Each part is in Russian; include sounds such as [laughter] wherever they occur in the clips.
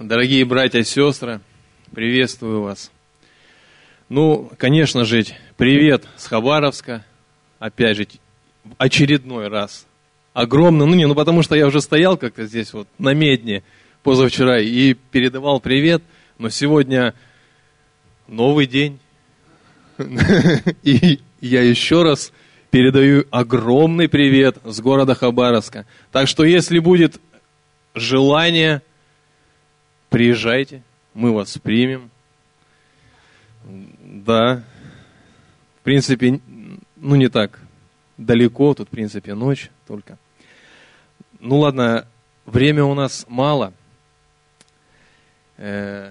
Дорогие братья и сестры, приветствую вас. Ну, конечно же, привет с Хабаровска. Опять же, очередной раз. Огромный, ну не, ну потому что я уже стоял как-то здесь вот на медне позавчера и передавал привет, но сегодня новый день. [laughs] И я еще раз передаю огромный привет с города Хабаровска. Так что если будет желание, приезжайте, мы вас примем. Да, в принципе, ну не так далеко, тут в принципе ночь только. Ну ладно, время у нас мало. Э,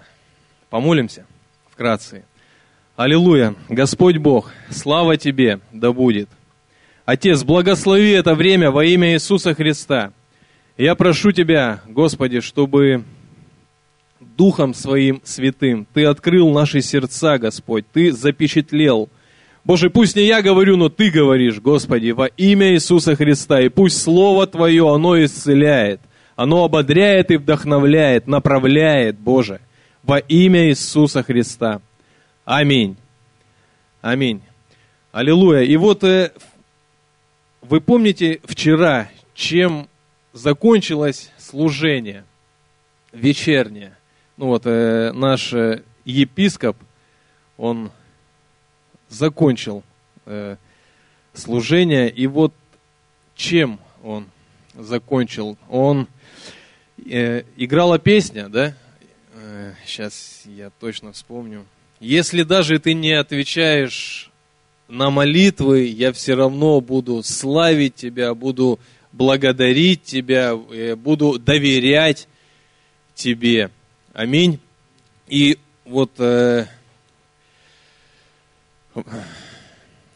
помолимся вкратце. Аллилуйя, Господь Бог, слава Тебе да будет. Отец, благослови это время во имя Иисуса Христа. Я прошу Тебя, Господи, чтобы Духом Своим Святым Ты открыл наши сердца, Господь, Ты запечатлел. Боже, пусть не я говорю, но Ты говоришь, Господи, во имя Иисуса Христа, и пусть Слово Твое, оно исцеляет, оно ободряет и вдохновляет, направляет, Боже, во имя Иисуса Христа. Аминь. Аминь. Аллилуйя. И вот э, вы помните вчера, чем закончилось служение вечернее? Ну вот, э, наш э, епископ, он закончил э, служение, и вот чем он закончил? Он э, играла песня, да? Э, сейчас я точно вспомню. Если даже ты не отвечаешь на молитвы, я все равно буду славить Тебя, буду благодарить Тебя, э, буду доверять Тебе. Аминь. И вот э,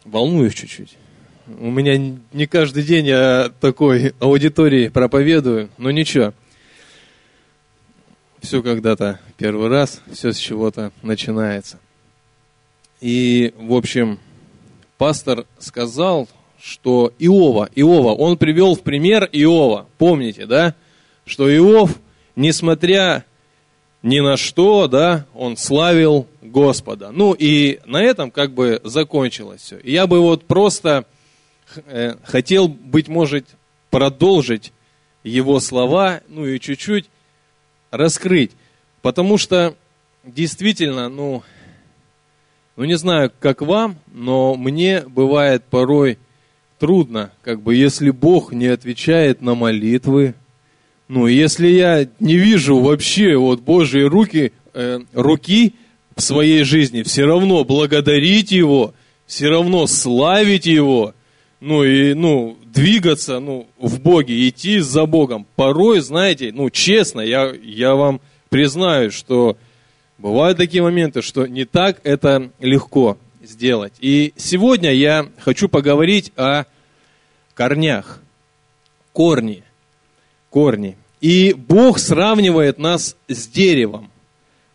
волнуюсь чуть-чуть. У меня не каждый день я такой аудитории проповедую, но ничего. Все когда-то первый раз, все с чего-то начинается. И, в общем, пастор сказал, что Иова, Иова, он привел в пример Иова, помните, да, что Иов, несмотря ни на что, да, он славил Господа. Ну и на этом как бы закончилось все. Я бы вот просто э, хотел, быть может, продолжить его слова, ну и чуть-чуть раскрыть. Потому что действительно, ну, ну, не знаю, как вам, но мне бывает порой трудно, как бы, если Бог не отвечает на молитвы, ну, если я не вижу вообще вот Божьи руки, э, руки в своей жизни, все равно благодарить Его, все равно славить Его, ну и, ну, двигаться, ну, в Боге, идти за Богом. Порой, знаете, ну, честно, я, я вам признаю, что Бывают такие моменты, что не так это легко сделать. И сегодня я хочу поговорить о корнях. Корни. Корни. И Бог сравнивает нас с деревом.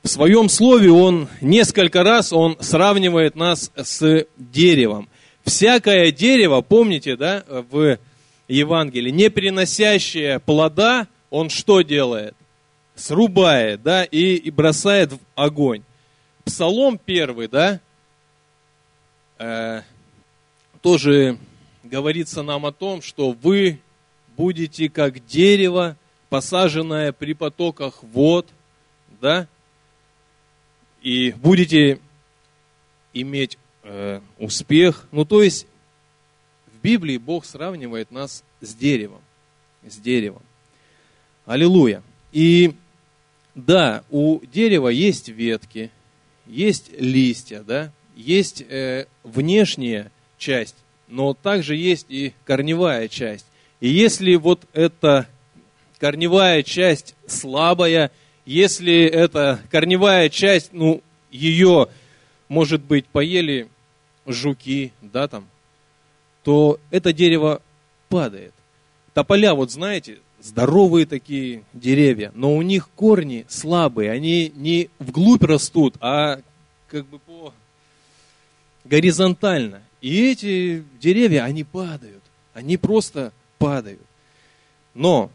В своем слове Он несколько раз Он сравнивает нас с деревом. Всякое дерево, помните, да, в Евангелии, не приносящее плода, Он что делает? срубает, да, и, и бросает в огонь. Псалом первый, да, э, тоже говорится нам о том, что вы будете как дерево, посаженное при потоках вод, да, и будете иметь э, успех. Ну, то есть в Библии Бог сравнивает нас с деревом, с деревом. Аллилуйя. И да, у дерева есть ветки, есть листья, да, есть э, внешняя часть, но также есть и корневая часть. И если вот эта корневая часть слабая, если эта корневая часть, ну, ее, может быть, поели жуки, да, там, то это дерево падает. Тополя, вот знаете, здоровые такие деревья, но у них корни слабые, они не вглубь растут, а как бы по горизонтально. И эти деревья, они падают, они просто падают. Но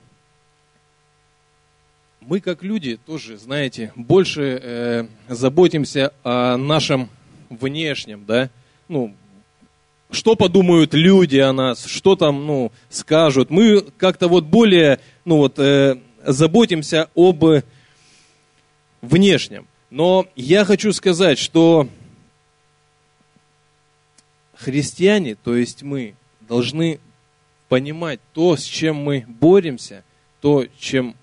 мы как люди тоже, знаете, больше э, заботимся о нашем внешнем, да, ну, что подумают люди о нас, что там, ну, скажут. Мы как-то вот более, ну вот, э, заботимся об внешнем. Но я хочу сказать, что христиане, то есть мы, должны понимать то, с чем мы боремся, то, чем,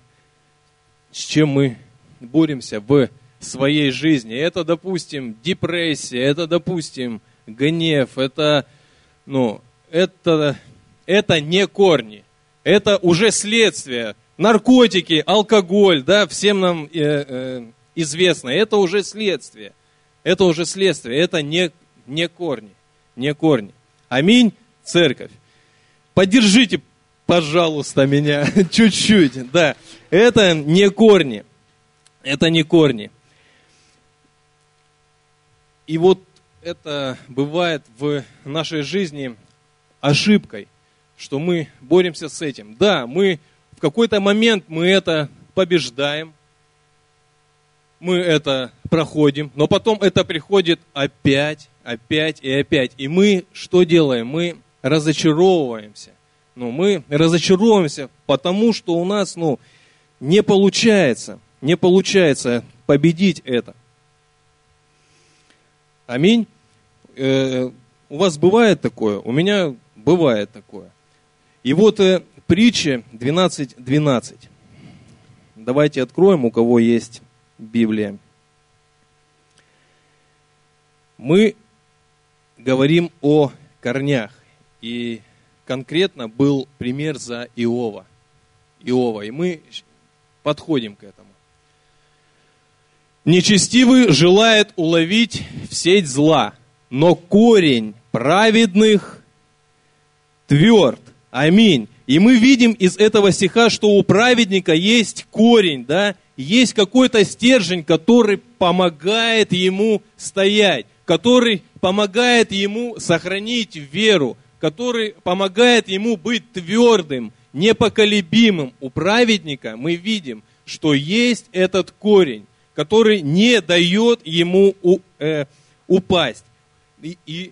с чем мы боремся в своей жизни. Это, допустим, депрессия, это, допустим, гнев, это, ну, это, это не корни, это уже следствие. Наркотики, алкоголь, да, всем нам э, э, известно, это уже следствие. Это уже следствие, это не, не корни, не корни. Аминь, церковь. Поддержите, пожалуйста, меня [laughs] чуть-чуть, да. Это не корни, это не корни. И вот это бывает в нашей жизни ошибкой, что мы боремся с этим. Да, мы в какой-то момент мы это побеждаем, мы это проходим, но потом это приходит опять, опять и опять. И мы что делаем? Мы разочаровываемся. Ну, мы разочаровываемся, потому что у нас ну, не получается, не получается победить это. Аминь. Э, у вас бывает такое? У меня бывает такое. И вот э, притча 12.12. 12. Давайте откроем, у кого есть Библия. Мы говорим о корнях. И конкретно был пример за Иова. Иова. И мы подходим к этому. Нечестивый желает уловить в сеть зла, но корень праведных тверд. Аминь. И мы видим из этого стиха, что у праведника есть корень, да, есть какой-то стержень, который помогает ему стоять, который помогает ему сохранить веру, который помогает ему быть твердым, непоколебимым. У праведника мы видим, что есть этот корень который не дает ему у, э, упасть. И, и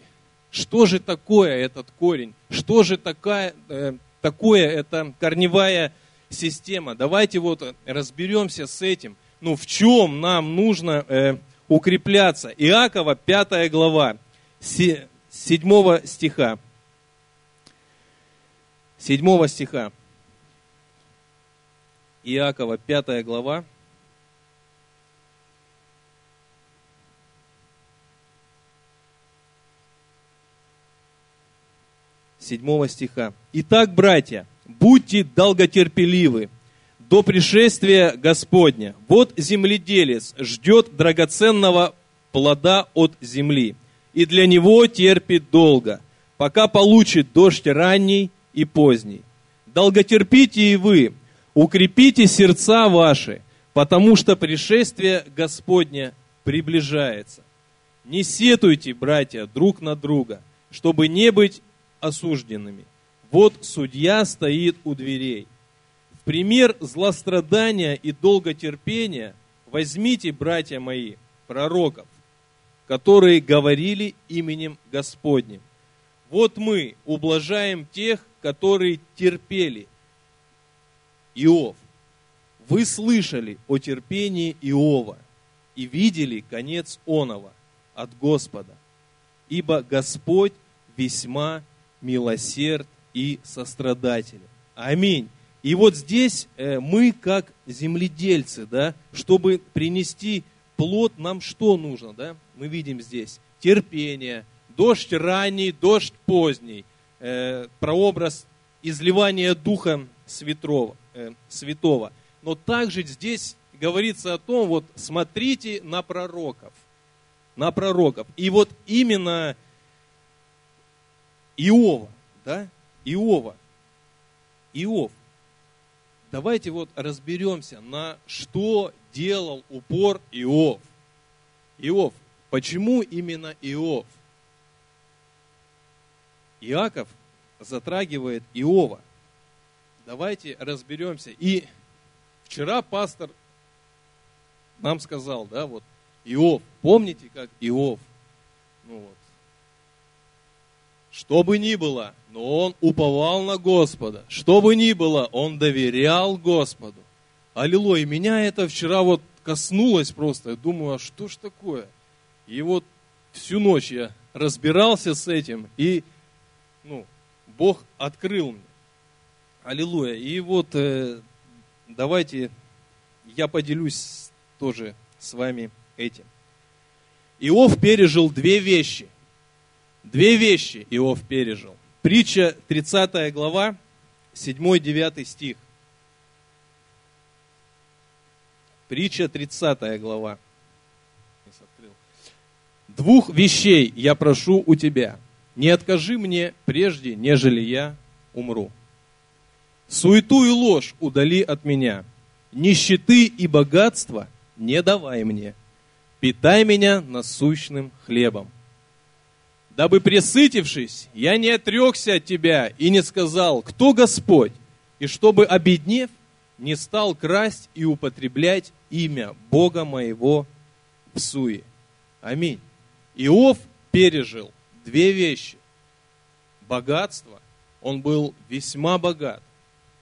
что же такое этот корень? Что же такая, э, такое эта корневая система? Давайте вот разберемся с этим. Ну, в чем нам нужно э, укрепляться? Иакова, 5 глава, 7 стиха. 7 стиха. Иакова, 5 глава, седьмого стиха. Итак, братья, будьте долготерпеливы до пришествия Господня. Вот земледелец ждет драгоценного плода от земли, и для него терпит долго, пока получит дождь ранний и поздний. Долготерпите и вы, укрепите сердца ваши, потому что пришествие Господня приближается. Не сетуйте, братья, друг на друга, чтобы не быть осужденными. Вот судья стоит у дверей. В пример злострадания и долготерпения возьмите, братья мои, пророков, которые говорили именем Господним. Вот мы ублажаем тех, которые терпели. Иов, вы слышали о терпении Иова и видели конец онова от Господа, ибо Господь весьма милосерд и сострадателен. Аминь. И вот здесь э, мы, как земледельцы, да, чтобы принести плод, нам что нужно, да? Мы видим здесь терпение, дождь ранний, дождь поздний, э, прообраз изливания Духа э, Святого. Но также здесь говорится о том, вот смотрите на пророков, на пророков. И вот именно Иова, да? Иова. Иов. Давайте вот разберемся, на что делал упор Иов. Иов. Почему именно Иов? Иаков затрагивает Иова. Давайте разберемся. И вчера пастор нам сказал, да, вот, Иов, помните, как Иов, ну вот, что бы ни было, но он уповал на Господа, что бы ни было, он доверял Господу. Аллилуйя, меня это вчера вот коснулось просто, я думаю, а что ж такое? И вот всю ночь я разбирался с этим, и, ну, Бог открыл мне. Аллилуйя. И вот э, давайте я поделюсь тоже с вами этим. Иов пережил две вещи. Две вещи Иов пережил. Притча 30 глава, 7-9 стих. Притча 30 глава. Двух вещей я прошу у тебя. Не откажи мне прежде, нежели я умру. Суету и ложь удали от меня. Нищеты и богатства не давай мне питай меня насущным хлебом. Дабы пресытившись, я не отрекся от тебя и не сказал, кто Господь, и чтобы, обеднев, не стал красть и употреблять имя Бога моего в суе. Аминь. Иов пережил две вещи. Богатство, он был весьма богат.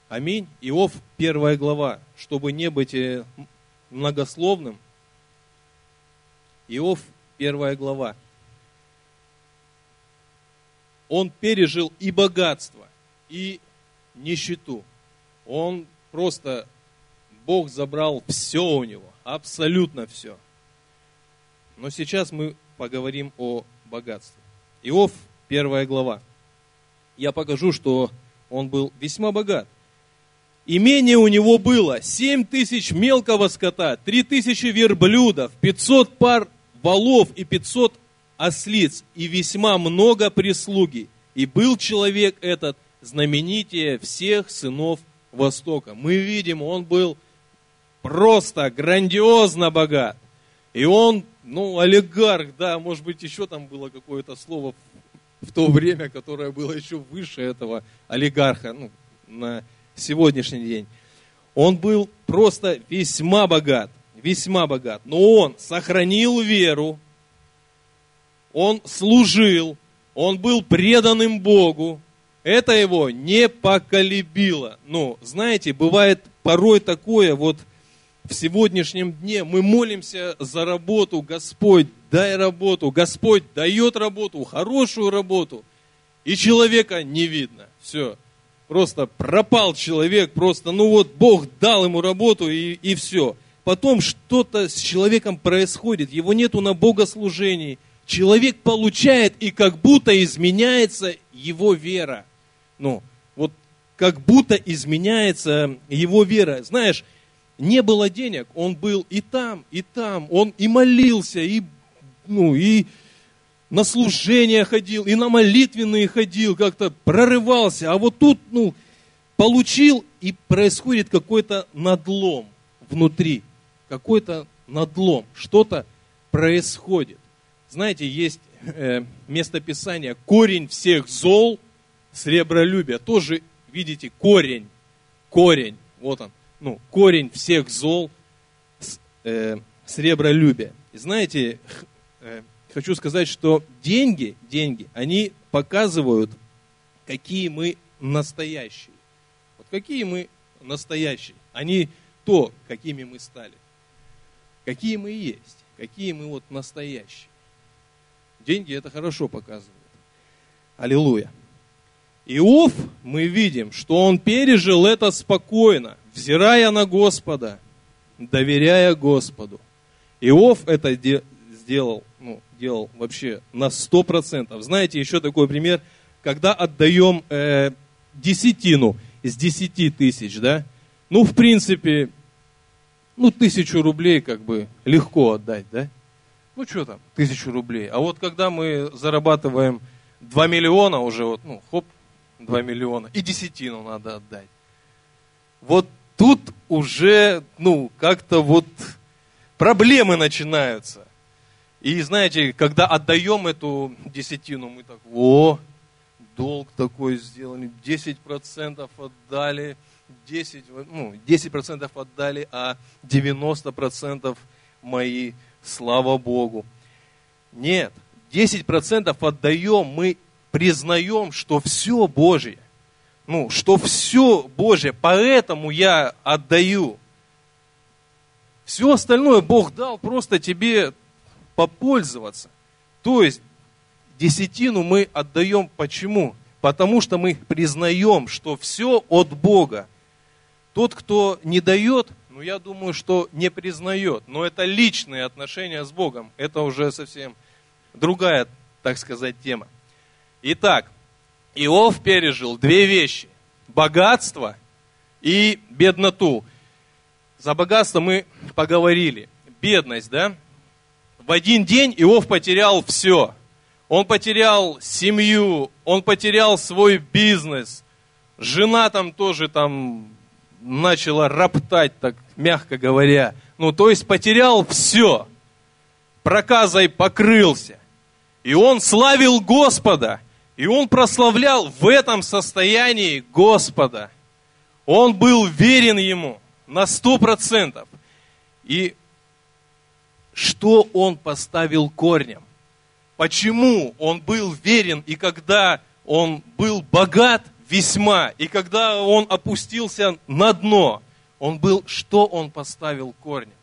Аминь. Иов, первая глава, чтобы не быть э, многословным, Иов, первая глава. Он пережил и богатство, и нищету. Он просто, Бог забрал все у него, абсолютно все. Но сейчас мы поговорим о богатстве. Иов, первая глава. Я покажу, что он был весьма богат. Имение у него было 7 тысяч мелкого скота, 3 тысячи верблюдов, 500 пар волов и 500 ослиц, и весьма много прислуги. И был человек этот знаменитее всех сынов Востока. Мы видим, он был просто грандиозно богат. И он, ну, олигарх, да, может быть, еще там было какое-то слово в то время, которое было еще выше этого олигарха, ну, на сегодняшний день. Он был просто весьма богат весьма богат, но он сохранил веру, он служил, он был преданным Богу, это его не поколебило. Ну, знаете, бывает порой такое, вот в сегодняшнем дне мы молимся за работу, Господь, дай работу, Господь дает работу, хорошую работу, и человека не видно. Все, просто пропал человек, просто, ну вот Бог дал ему работу и, и все потом что-то с человеком происходит, его нету на богослужении, человек получает, и как будто изменяется его вера. Ну, вот как будто изменяется его вера. Знаешь, не было денег, он был и там, и там, он и молился, и, ну, и на служение ходил, и на молитвенные ходил, как-то прорывался. А вот тут, ну, получил, и происходит какой-то надлом внутри какой-то надлом, что-то происходит. Знаете, есть э, местописание «корень всех зол – сребролюбие». Тоже, видите, корень, корень, вот он, ну, корень всех зол э, – сребролюбие. И знаете, э, хочу сказать, что деньги, деньги, они показывают, какие мы настоящие. Вот какие мы настоящие. Они то, какими мы стали какие мы есть, какие мы вот настоящие. Деньги это хорошо показывают. Аллилуйя. Иов, мы видим, что он пережил это спокойно, взирая на Господа, доверяя Господу. Иов это де- сделал, ну, делал вообще на сто процентов. Знаете, еще такой пример, когда отдаем э, десятину из десяти тысяч, да, ну, в принципе, ну, тысячу рублей как бы легко отдать, да? Ну, что там, тысячу рублей. А вот когда мы зарабатываем 2 миллиона уже, вот, ну, хоп, 2 миллиона, и десятину надо отдать. Вот тут уже, ну, как-то вот проблемы начинаются. И знаете, когда отдаем эту десятину, мы так, о, долг такой сделали, 10% отдали, 10, ну, 10% отдали, а 90% мои, слава Богу. Нет, 10% отдаем, мы признаем, что все Божье. Ну, что все Божье, поэтому я отдаю. Все остальное Бог дал просто тебе попользоваться. То есть десятину мы отдаем почему? Потому что мы признаем, что все от Бога. Тот, кто не дает, ну я думаю, что не признает. Но это личные отношения с Богом. Это уже совсем другая, так сказать, тема. Итак, Иов пережил две вещи. Богатство и бедноту. За богатство мы поговорили. Бедность, да? В один день Иов потерял все. Он потерял семью, он потерял свой бизнес. Жена там тоже там начала роптать, так мягко говоря. Ну, то есть потерял все. Проказой покрылся. И он славил Господа. И он прославлял в этом состоянии Господа. Он был верен ему на сто процентов. И что он поставил корнем? Почему он был верен, и когда он был богат весьма, и когда он опустился на дно, он был, что он поставил корнем?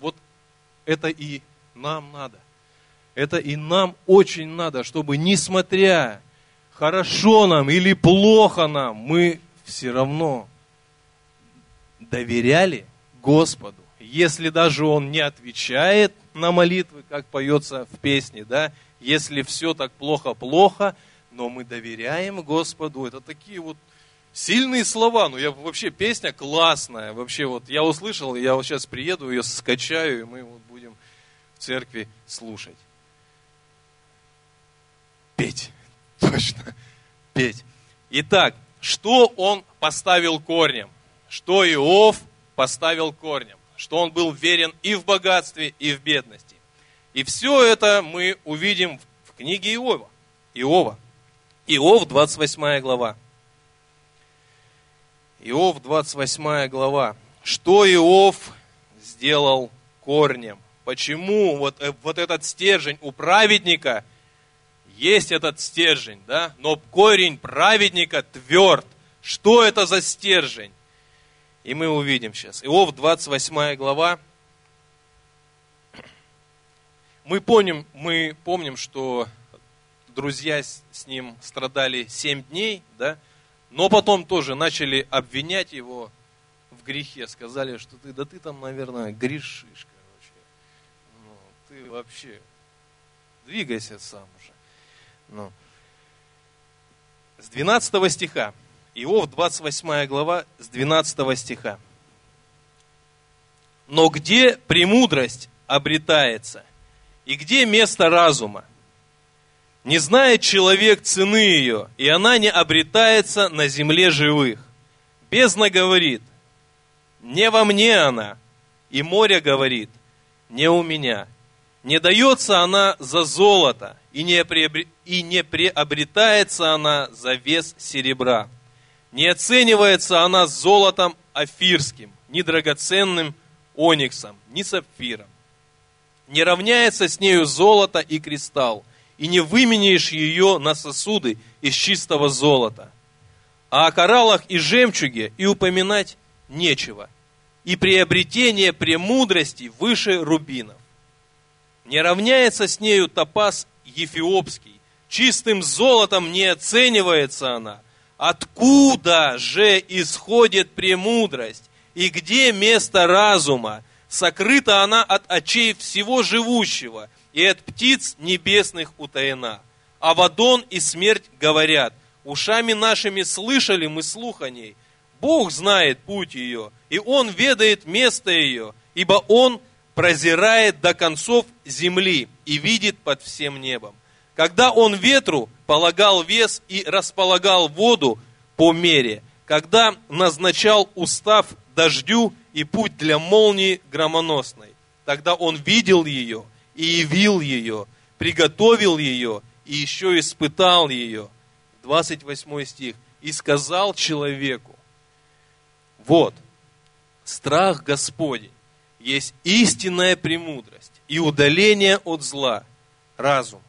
Вот это и нам надо. Это и нам очень надо, чтобы несмотря хорошо нам или плохо нам, мы все равно доверяли Господу. Если даже Он не отвечает на молитвы, как поется в песне, да, если все так плохо-плохо, но мы доверяем Господу. Это такие вот сильные слова. Ну, я вообще песня классная. Вообще вот я услышал, я вот сейчас приеду, ее скачаю, и мы вот будем в церкви слушать. Петь. Точно. Петь. Итак, что он поставил корнем? Что Иов поставил корнем? Что он был верен и в богатстве, и в бедности. И все это мы увидим в книге Иова. Иова. Иов, 28 глава. Иов, 28 глава. Что Иов сделал корнем? Почему вот, э, вот этот стержень у праведника – есть этот стержень, да, но корень праведника тверд. Что это за стержень? И мы увидим сейчас. Иов, 28 глава. Мы помним, мы помним, что друзья с ним страдали 7 дней, да, но потом тоже начали обвинять его в грехе. Сказали, что ты, да ты там, наверное, грешишь, короче. Ну, ты вообще двигайся сам уже. Ну. С 12 стиха. Иов, 28 глава, с 12 стиха. Но где премудрость обретается? И где место разума? Не знает человек цены ее, и она не обретается на земле живых. Бездна говорит, не во мне она, и море говорит, не у меня. Не дается она за золото, и не, приобр... и не приобретается она за вес серебра. Не оценивается она золотом афирским, ни драгоценным ониксом, ни сапфиром. Не равняется с нею золото и кристалл, и не выменяешь ее на сосуды из чистого золота. А о кораллах и жемчуге и упоминать нечего, и приобретение премудрости выше рубинов. Не равняется с нею топаз ефиопский. Чистым золотом не оценивается она. Откуда же исходит премудрость? И где место разума? Сокрыта она от очей всего живущего, и от птиц небесных утаена. А Вадон и смерть говорят, ушами нашими слышали мы слух о ней. Бог знает путь ее, и Он ведает место ее, ибо Он прозирает до концов земли и видит под всем небом. Когда он ветру полагал вес и располагал воду по мере, когда назначал устав дождю и путь для молнии громоносной, тогда он видел ее и явил ее, приготовил ее и еще испытал ее. 28 стих. И сказал человеку, Вот, страх Господень есть истинная премудрость и удаление от зла, разум.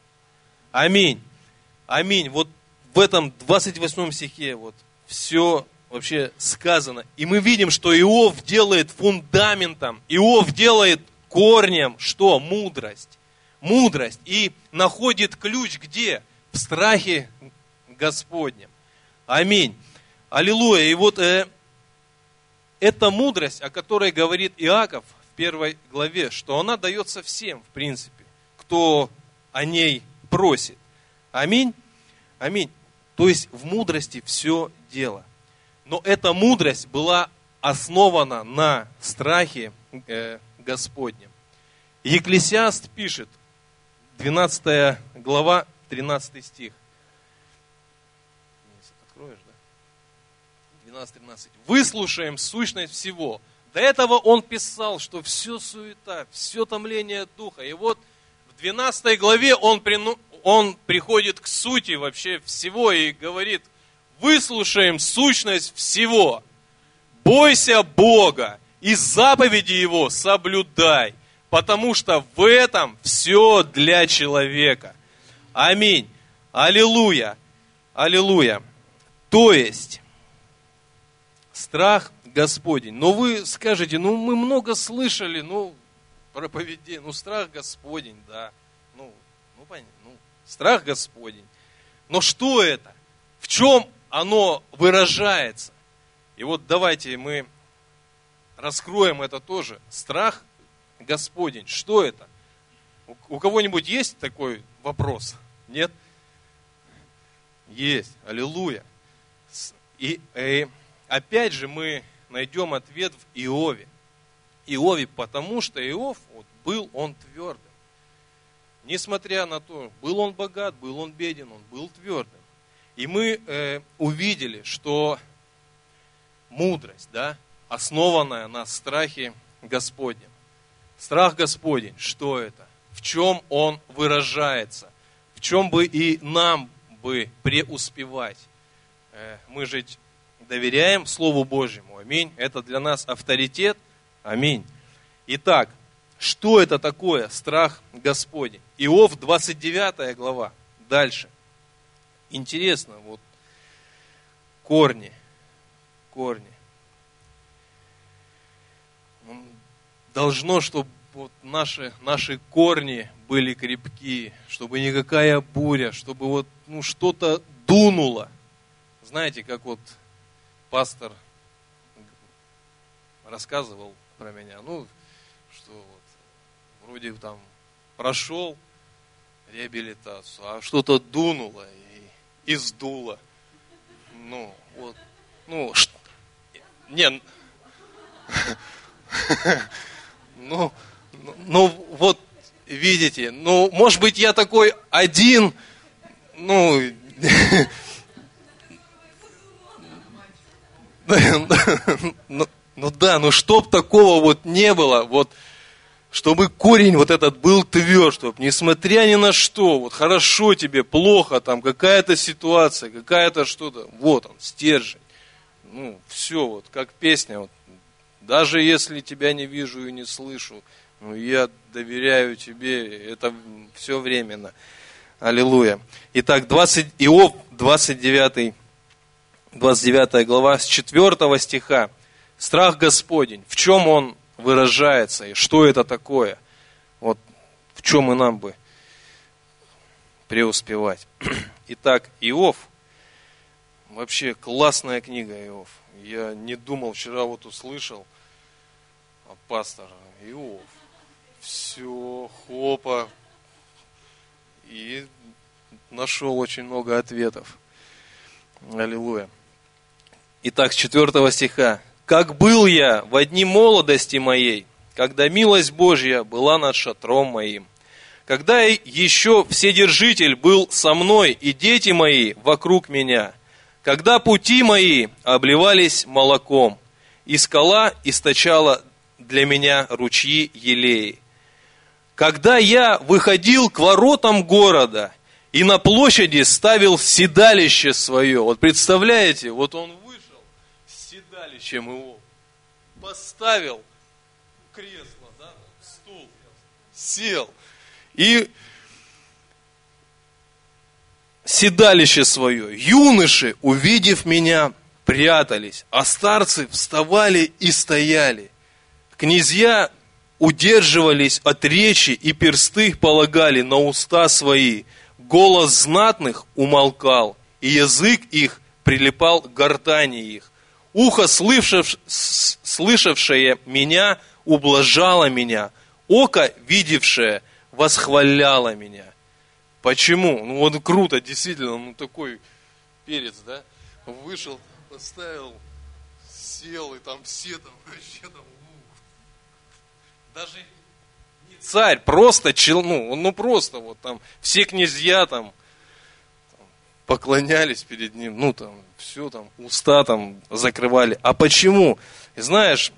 Аминь. Аминь. Вот в этом 28 стихе вот все вообще сказано. И мы видим, что Иов делает фундаментом, Иов делает корнем, что? Мудрость. Мудрость. И находит ключ где? В страхе Господнем. Аминь. Аллилуйя. И вот э, эта мудрость, о которой говорит Иаков в первой главе, что она дается всем, в принципе, кто о ней просит. Аминь. Аминь. То есть в мудрости все дело. Но эта мудрость была основана на страхе э, Господнем. Екклесиаст пишет, 12 глава, 13 стих. Откроешь, да? 12-13. Выслушаем сущность всего. До этого он писал, что все суета, все томление духа. И вот в 12 главе он, он приходит к сути вообще всего и говорит, выслушаем сущность всего. Бойся Бога и заповеди Его соблюдай, потому что в этом все для человека. Аминь. Аллилуйя. Аллилуйя. То есть, страх Господень. Но вы скажете, ну мы много слышали, ну, проповедей, ну страх Господень, да. Ну, ну, понятно, ну, страх Господень. Но что это? В чем оно выражается? И вот давайте мы раскроем это тоже. Страх Господень. Что это? У кого-нибудь есть такой вопрос? Нет? Есть. Аллилуйя. И, и опять же мы найдем ответ в Иове. Иове, потому что Иов, вот, был он твердым. Несмотря на то, был он богат, был он беден, он был твердым. И мы э, увидели, что мудрость, да, основанная на страхе Господнем. Страх Господень, что это? В чем он выражается? В чем бы и нам бы преуспевать? Э, мы же доверяем Слову Божьему. Аминь. Это для нас авторитет. Аминь. Итак, что это такое страх Господень? Иов 29 глава. Дальше. Интересно, вот корни, корни. Должно, чтобы вот наши, наши корни были крепкие, чтобы никакая буря, чтобы вот ну, что-то дунуло. Знаете, как вот пастор рассказывал про меня, ну, что вот вроде там прошел реабилитацию, а что-то дунуло и, и сдуло. Ну, вот, ну, что, не, [laughs] ну, ну, вот, видите, ну, может быть, я такой один, ну, [laughs] ну, ну да, ну чтоб такого вот не было, вот, чтобы корень вот этот был тверд, чтобы несмотря ни на что, вот хорошо тебе, плохо, там какая-то ситуация, какая-то что-то, вот он, стержень. Ну, все, вот как песня, вот, даже если тебя не вижу и не слышу, ну, я доверяю тебе, это все временно. Аллилуйя. Итак, 20, Иов, 29 29 глава, с 4 стиха. Страх Господень. В чем он выражается и что это такое? Вот в чем и нам бы преуспевать. [clears throat] Итак, Иов. Вообще классная книга Иов. Я не думал, вчера вот услышал от пастора Иов. Все, хопа. И нашел очень много ответов. Аллилуйя. Итак, с 4 стиха. «Как был я в дни молодости моей, когда милость Божья была над шатром моим, когда еще Вседержитель был со мной и дети мои вокруг меня, когда пути мои обливались молоком, и скала источала для меня ручьи елеи. Когда я выходил к воротам города и на площади ставил седалище свое, вот представляете, вот он чем Иов. поставил кресло, да, стул, сел. И седалище свое. Юноши, увидев меня, прятались, а старцы вставали и стояли. Князья удерживались от речи и персты полагали на уста свои. Голос знатных умолкал, и язык их прилипал к гортани их. Ухо, слышав, слышавшее меня, ублажало меня. Око, видевшее, восхваляло меня. Почему? Ну вот круто, действительно, ну такой перец, да? Вышел, поставил, сел, и там все там [laughs] вообще там, даже не царь, просто чел, ну, ну просто вот там, все князья там поклонялись перед ним, ну там, все там, уста там закрывали. А почему? И знаешь,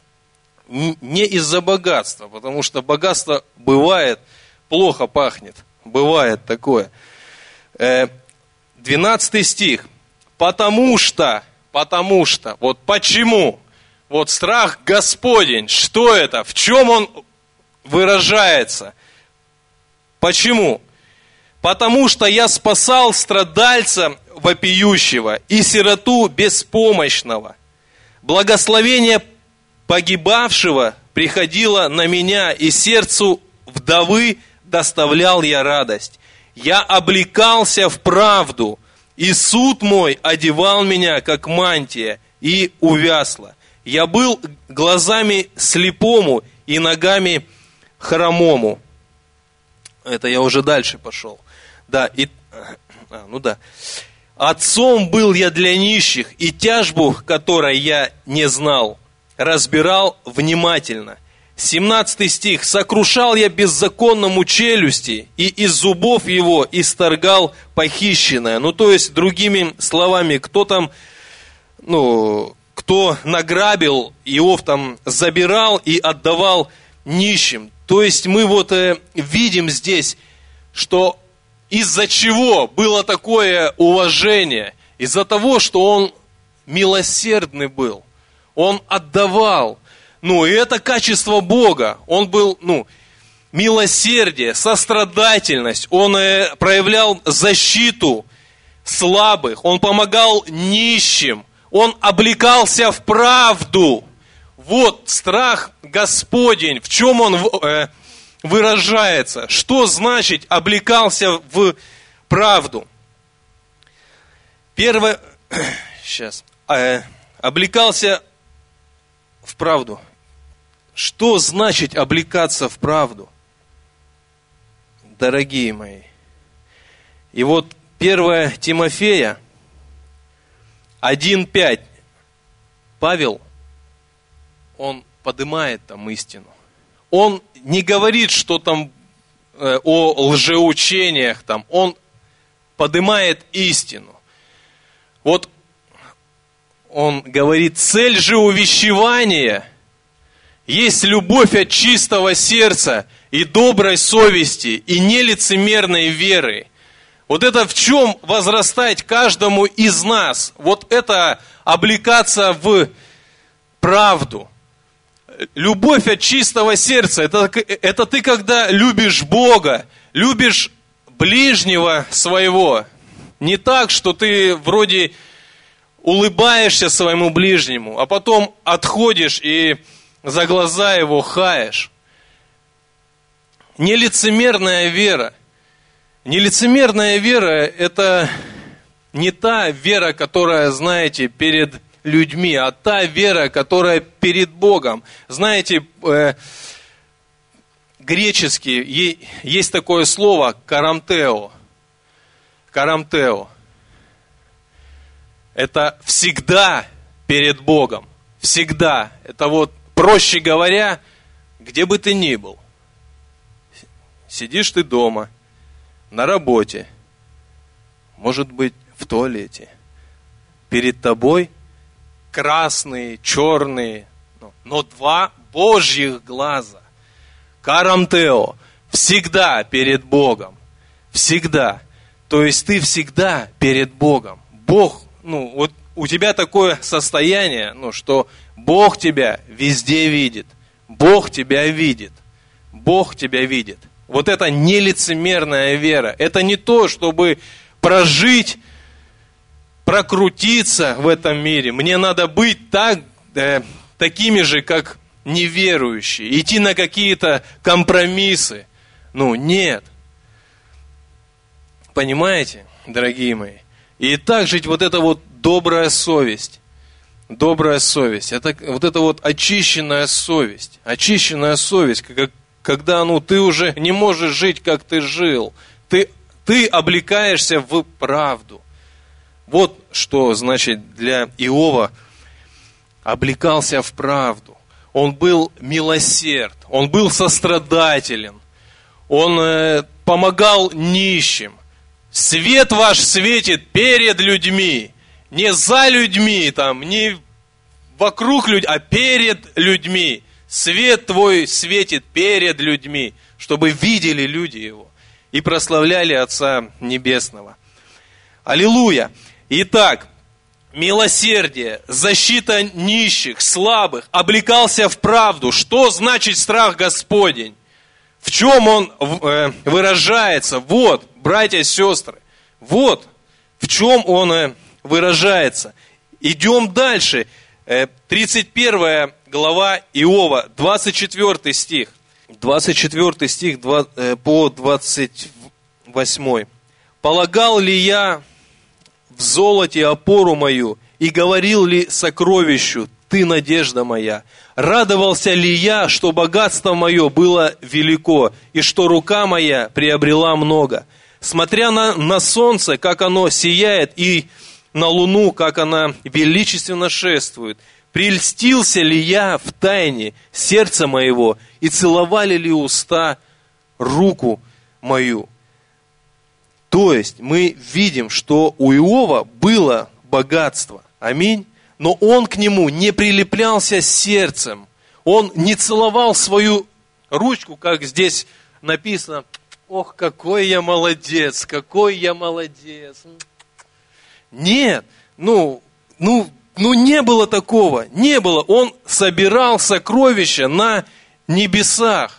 не из-за богатства, потому что богатство бывает, плохо пахнет. Бывает такое. 12 э, стих. Потому что, потому что, вот почему, вот страх Господень, что это, в чем он выражается? Почему? Потому что я спасал страдальца вопиющего и сироту беспомощного. Благословение погибавшего приходило на меня, и сердцу вдовы доставлял я радость. Я облекался в правду, и суд мой одевал меня, как мантия, и увясло. Я был глазами слепому и ногами хромому. Это я уже дальше пошел. Да, и... [clears throat] А, ну да. Отцом был я для нищих, и тяжбу, которой я не знал, разбирал внимательно – 17 стих. «Сокрушал я беззаконному челюсти, и из зубов его исторгал похищенное». Ну, то есть, другими словами, кто там, ну, кто награбил, Иов там забирал и отдавал нищим. То есть, мы вот э, видим здесь, что из-за чего было такое уважение? Из-за того, что он милосердный был. Он отдавал. Ну, и это качество Бога. Он был, ну, милосердие, сострадательность. Он э, проявлял защиту слабых. Он помогал нищим. Он облекался в правду. Вот страх Господень. В чем он э, выражается? Что значит облекался в правду? Первое, [clears throat] сейчас, э, облекался в правду. Что значит облекаться в правду? Дорогие мои. И вот 1 Тимофея 1.5. Павел, он поднимает там истину. Он не говорит, что там э, о лжеучениях там. Он поднимает истину. Вот он говорит, цель же увещевания – есть любовь от чистого сердца и доброй совести, и нелицемерной веры. Вот это в чем возрастать каждому из нас. Вот это облекаться в правду. Любовь от чистого сердца, это, это ты когда любишь Бога, любишь ближнего своего. Не так, что ты вроде улыбаешься своему ближнему, а потом отходишь и за глаза его хаешь. Нелицемерная вера. Нелицемерная вера – это не та вера, которая, знаете, перед людьми, а та вера, которая перед Богом. Знаете, э, греческий есть такое слово карамтео. Карамтео. Это всегда перед Богом. Всегда. Это вот Проще говоря, где бы ты ни был, сидишь ты дома, на работе, может быть, в туалете. Перед тобой красные, черные, но два Божьих глаза. Карамтео. Всегда перед Богом. Всегда. То есть ты всегда перед Богом. Бог, ну, вот у тебя такое состояние, ну, что Бог тебя везде видит. Бог тебя видит. Бог тебя видит. Вот это нелицемерная вера. Это не то, чтобы прожить, прокрутиться в этом мире. Мне надо быть так, э, такими же, как неверующие. Идти на какие-то компромиссы. Ну, нет. Понимаете, дорогие мои? И так жить вот эта вот добрая совесть. Добрая совесть. Это вот эта вот очищенная совесть. Очищенная совесть, как, когда ну, ты уже не можешь жить, как ты жил. Ты, ты облекаешься в правду. Вот что значит для Иова облекался в правду. Он был милосерд, он был сострадателен, он э, помогал нищим. Свет ваш светит перед людьми, не за людьми, там, не вокруг людей, а перед людьми. Свет твой светит перед людьми, чтобы видели люди его и прославляли Отца Небесного. Аллилуйя! Итак, милосердие, защита нищих, слабых, облекался в правду. Что значит страх Господень? В чем он э, выражается? Вот, братья и сестры, вот в чем он э, выражается. Идем дальше. 31 э, глава Иова, 24 стих. 24 стих по 28. «Полагал ли я в золоте опору мою, и говорил ли сокровищу, ты надежда моя? Радовался ли я, что богатство мое было велико, и что рука моя приобрела много? Смотря на, на солнце, как оно сияет, и на луну, как она величественно шествует. Прельстился ли я в тайне сердца моего, и целовали ли уста руку мою? То есть мы видим, что у Иова было богатство. Аминь. Но он к нему не прилеплялся сердцем. Он не целовал свою ручку, как здесь написано. Ох, какой я молодец, какой я молодец. Нет, ну, ну, ну не было такого, не было. Он собирал сокровища на небесах.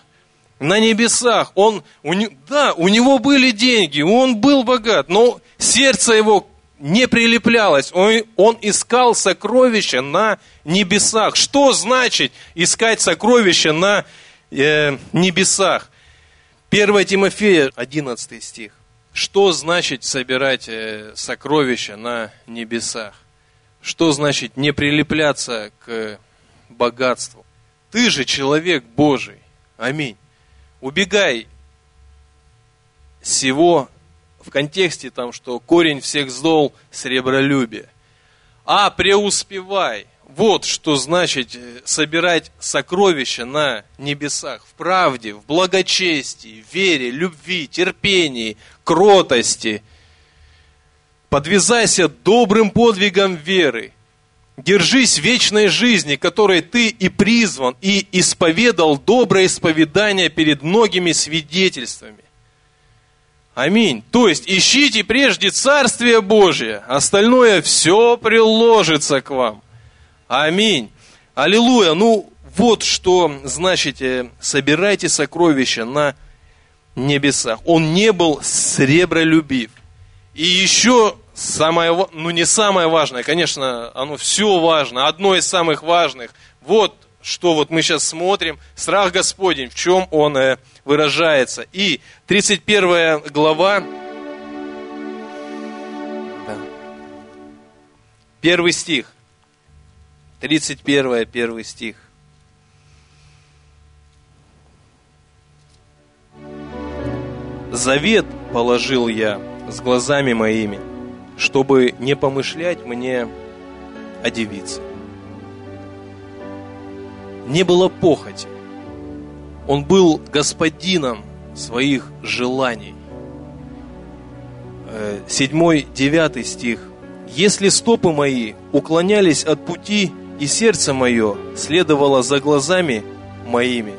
На небесах. Он, у, да, у него были деньги, он был богат, но сердце его не прилеплялось. Он, он искал сокровища на небесах. Что значит искать сокровища на э, небесах? 1 Тимофея, 11 стих. Что значит собирать э, сокровища на небесах? Что значит не прилепляться к богатству? Ты же человек Божий. Аминь. Убегай всего в контексте там, что корень всех зол – сребролюбие. А преуспевай – вот что значит э, собирать сокровища на небесах. В правде, в благочестии, вере, любви, терпении, кротости. Подвязайся добрым подвигом веры. Держись вечной жизни, которой ты и призван, и исповедал доброе исповедание перед многими свидетельствами. Аминь. То есть ищите прежде Царствие Божие, остальное все приложится к вам. Аминь. Аллилуйя. Ну, вот что значит, э, собирайте сокровища на небесах. Он не был сребролюбив. И еще самое, ну не самое важное, конечно, оно все важно, одно из самых важных. Вот что вот мы сейчас смотрим, страх Господень, в чем он э, выражается. И 31 глава, первый стих. 31, первый стих. Завет положил я с глазами моими, чтобы не помышлять мне о девице. Не было похоти. Он был господином своих желаний. Э, седьмой, девятый стих. «Если стопы мои уклонялись от пути и сердце мое следовало за глазами моими.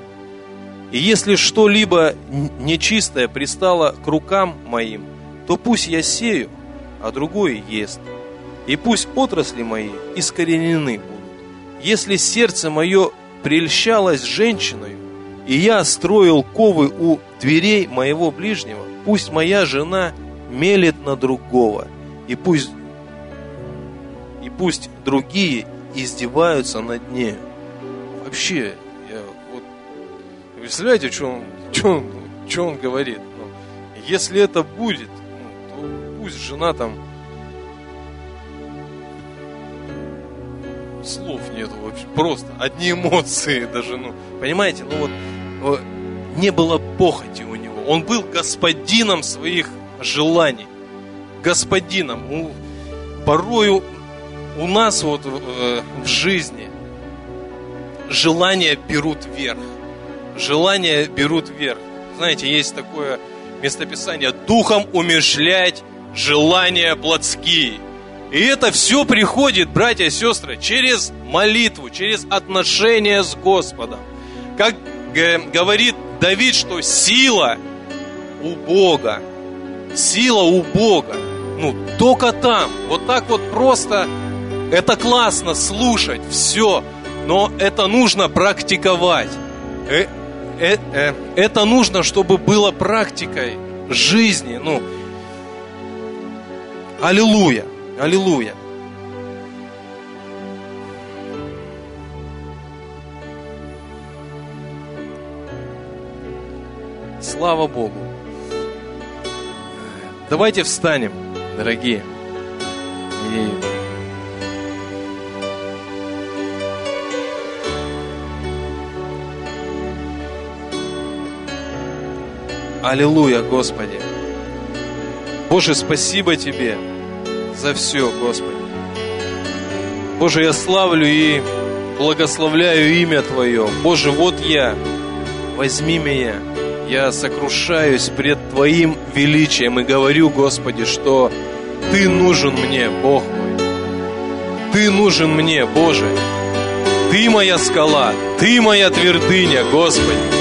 И если что-либо нечистое пристало к рукам моим, то пусть я сею, а другой ест. И пусть отрасли мои искоренены будут. если сердце мое прельщалось женщиной, и я строил ковы у дверей моего ближнего, пусть моя жена мелет на другого, и пусть, и пусть другие издеваются над ней. Вообще, я вот, представляете, что он, что он, что он говорит? Ну, если это будет, пусть жена там слов нету вообще, просто одни эмоции даже, ну, понимаете, ну вот, вот не было похоти у него, он был господином своих желаний, господином. У, порою у нас вот э, в жизни желания берут вверх, желания берут вверх. Знаете, есть такое местописание, духом умешлять желания плотские – и это все приходит, братья и сестры, через молитву, через отношения с Господом. Как говорит Давид, что сила у Бога. Сила у Бога. Ну, только там. Вот так вот просто. Это классно слушать, все. Но это нужно практиковать. Э, э, э, это нужно, чтобы было практикой жизни. Ну, аллилуйя. Аллилуйя! Слава Богу! Давайте встанем, дорогие. И Аллилуйя, Господи! Боже, спасибо Тебе! за все, Господи. Боже, я славлю и благословляю имя Твое. Боже, вот я, возьми меня. Я сокрушаюсь пред Твоим величием и говорю, Господи, что Ты нужен мне, Бог мой. Ты нужен мне, Боже. Ты моя скала, Ты моя твердыня, Господи.